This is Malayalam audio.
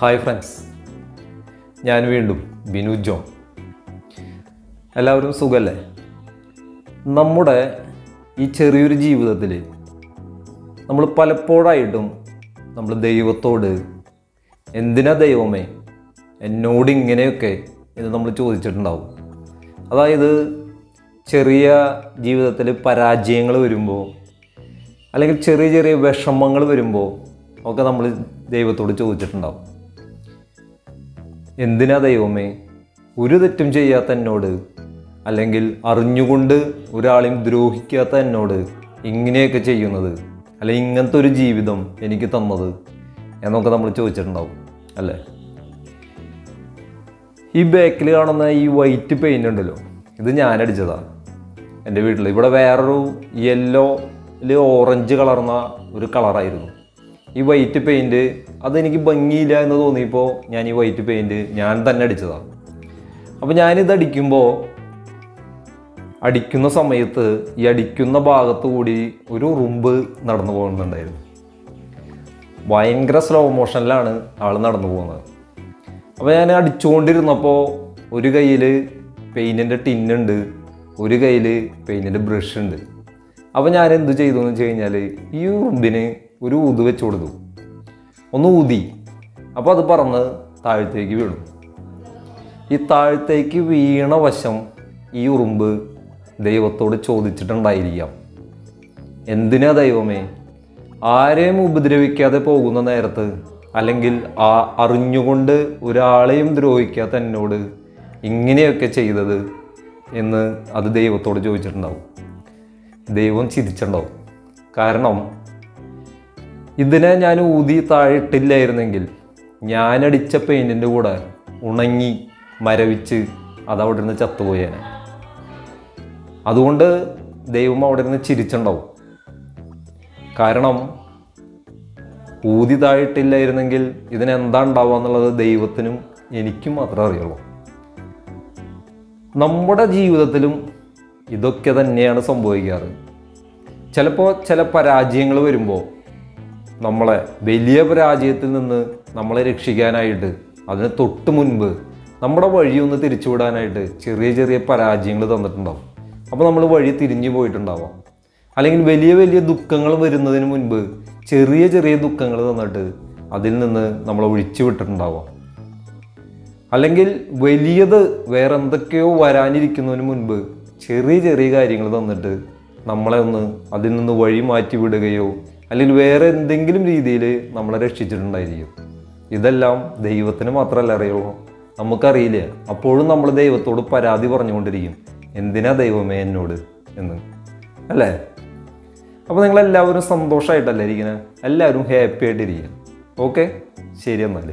ഹായ് ഫ്രണ്ട്സ് ഞാൻ വീണ്ടും ബിനു ജോൺ. എല്ലാവരും സുഖല്ലേ? നമ്മുടെ ഈ ചെറിയൊരു ജീവിതത്തിൽ നമ്മൾ പലപ്പോഴായിട്ടും നമ്മൾ ദൈവത്തോട് എന്തിനാ ദൈവമേ എന്നോട് ഇങ്ങനെയൊക്കെ എന്ന് നമ്മൾ ചോദിച്ചിട്ടുണ്ടാവും. അതായത് ചെറിയ ജീവിതത്തിൽ പരാജയങ്ങൾ വരുമ്പോൾ അല്ലെങ്കിൽ ചെറിയ ചെറിയ വിഷമങ്ങൾ വരുമ്പോൾ ഒക്കെ നമ്മൾ ദൈവത്തോട് ചോദിച്ചിട്ടുണ്ടാവും. എന്തിനാ ദൈവമേ? ഒരു തെറ്റും ചെയ്യാത്ത എന്നോട്. അല്ലെങ്കിൽ അറിഞ്ഞുകൊണ്ട് ഒരാളെയും ദ്രോഹിക്കാത്ത എന്നോട് ഇങ്ങനെയൊക്കെ ചെയ്യുന്നത്. അല്ലെങ്കിൽ ഇങ്ങനത്തെ ഒരു ജീവിതം എനിക്ക് തന്നത് എന്നൊക്കെ നമ്മൾ ചോദിച്ചിട്ടുണ്ടാവും അല്ലേ? ഈ ബാക്കിൽ കാണുന്ന ഈ വൈറ്റ് പെയിന്റ് ഉണ്ടല്ലോ ഇത് ഞാനടിച്ചതാണ് എന്റെ വീട്ടിൽ ഇവിടെ വേറൊരു യെല്ലോയിൽ ഓറഞ്ച് കളർന്ന ഒരു കളറായിരുന്നു ഈ വൈറ്റ് പെയിന്റ് അതെനിക്ക് ഭംഗിയില്ല എന്ന് തോന്നിയപ്പോൾ ഞാൻ ഈ വൈറ്റ് പെയിന്റ് ഞാൻ തന്നെ അടിച്ചതാണ്. അപ്പോൾ ഞാനിത് അടിക്കുമ്പോൾ അടിക്കുന്ന സമയത്ത് ഈ അടിക്കുന്ന ഭാഗത്ത് കൂടി ഒരു ഉറുമ്പ് നടന്നു പോകുന്നുണ്ടായിരുന്നു. ഭയങ്കര സ്ലോ മോഷനിലാണ് ആൾ നടന്നു പോകുന്നത്. അപ്പോൾ ഞാൻ അടിച്ചുകൊണ്ടിരുന്നപ്പോൾ ഒരു കയ്യിൽ പെയിന്റിന്റെ ടിന്നുണ്ട് ഒരു കയ്യിൽ പെയിന്റിന്റെ ബ്രഷ് ഉണ്ട്. അപ്പോൾ ഞാൻ എന്ത് ചെയ്തു എന്ന് വെച്ച് കഴിഞ്ഞാൽ ഈ ഉറുമ്പിന് ഒരു ഊത് വെച്ച് കൊടുത്തു. ഒന്ന് ഊതി. അപ്പോൾ അത് പറന്ന് താഴത്തേക്ക് വീണു. ഈ താഴത്തേക്ക് വീണ വശം ഈ ഉറുമ്പ് ദൈവത്തോട് ചോദിച്ചിട്ടുണ്ടായിരിക്കാം. എന്തിനാ ദൈവമേ? ആരെയും ഉപദ്രവിക്കാതെ പോകുന്ന നേരത്ത് അല്ലെങ്കിൽ ആ അറിഞ്ഞുകൊണ്ട് ഒരാളെയും ദ്രോഹിക്കാത്ത എന്നോട് ഇങ്ങനെയൊക്കെ ചെയ്തത് എന്ന് അത് ദൈവത്തോട് ചോദിച്ചിട്ടുണ്ടാവും. ദൈവം ചിരിച്ചിട്ടുണ്ടാവും. കാരണം ഇതിനെ ഞാൻ ഊതി താഴിട്ടില്ലായിരുന്നെങ്കിൽ ഞാനടിച്ച പെയിന്റിന്റെ കൂടെ ഉണങ്ങി മരവിച്ച് അതവിടെ നിന്ന് ചത്തുപോയേനെ. അതുകൊണ്ട് ദൈവം അവിടെ നിന്ന് ചിരിച്ചുണ്ടാവും. കാരണം ഊതി താഴിട്ടില്ലായിരുന്നെങ്കിൽ ഇതിനെന്താ ഉണ്ടാവുക എന്നുള്ളത് ദൈവത്തിനും എനിക്കും മാത്രമേ അറിയുള്ളൂ. നമ്മുടെ ജീവിതത്തിലും ഇതൊക്കെ തന്നെയാണ് സംഭവിക്കാറ്. ചിലപ്പോൾ ചില പരാജയങ്ങൾ വരുമ്പോൾ നമ്മളെ വലിയ പരാജയത്തിൽ നിന്ന് നമ്മളെ രക്ഷിക്കാനായിട്ട് അതിന് തൊട്ട് മുൻപ് നമ്മുടെ വഴി ഒന്ന് തിരിച്ചുവിടാനായിട്ട് ചെറിയ ചെറിയ പരാജയങ്ങൾ തന്നിട്ടുണ്ടാവും. അപ്പോൾ നമ്മൾ വഴി തിരിഞ്ഞു പോയിട്ടുണ്ടാവാം. അല്ലെങ്കിൽ വലിയ വലിയ ദുഃഖങ്ങൾ വരുന്നതിന് മുൻപ് ചെറിയ ചെറിയ ദുഃഖങ്ങൾ തന്നിട്ട് അതിൽ നിന്ന് നമ്മൾ ഒഴിച്ചു വിട്ടിട്ടുണ്ടാവാം. അല്ലെങ്കിൽ വലിയത് വേറെ എന്തൊക്കെയോ വരാനിരിക്കുന്നതിന് മുൻപ് ചെറിയ ചെറിയ കാര്യങ്ങൾ തന്നിട്ട് നമ്മളെ ഒന്ന് അതിൽ നിന്ന് വഴി മാറ്റി വിടുകയോ അല്ലെങ്കിൽ വേറെ എന്തെങ്കിലും രീതിയിൽ നമ്മളെ രക്ഷിച്ചിട്ടുണ്ടായിരിക്കും. ഇതെല്ലാം ദൈവത്തിന് മാത്രമല്ല അറിയുള്ളൂ. നമുക്കറിയില്ല. അപ്പോഴും നമ്മൾ ദൈവത്തോട് പരാതി പറഞ്ഞുകൊണ്ടിരിക്കും. എന്തിനാ ദൈവമേ എന്നോട് എന്ന്. അല്ലേ? അപ്പോൾ നിങ്ങളെല്ലാവരും സന്തോഷമായിട്ടല്ലേ ഇരിക്കുന്നത് എല്ലാവരും ഹാപ്പി ആയിട്ടിരിക്കുക ഓക്കെ ശരി എന്നാൽ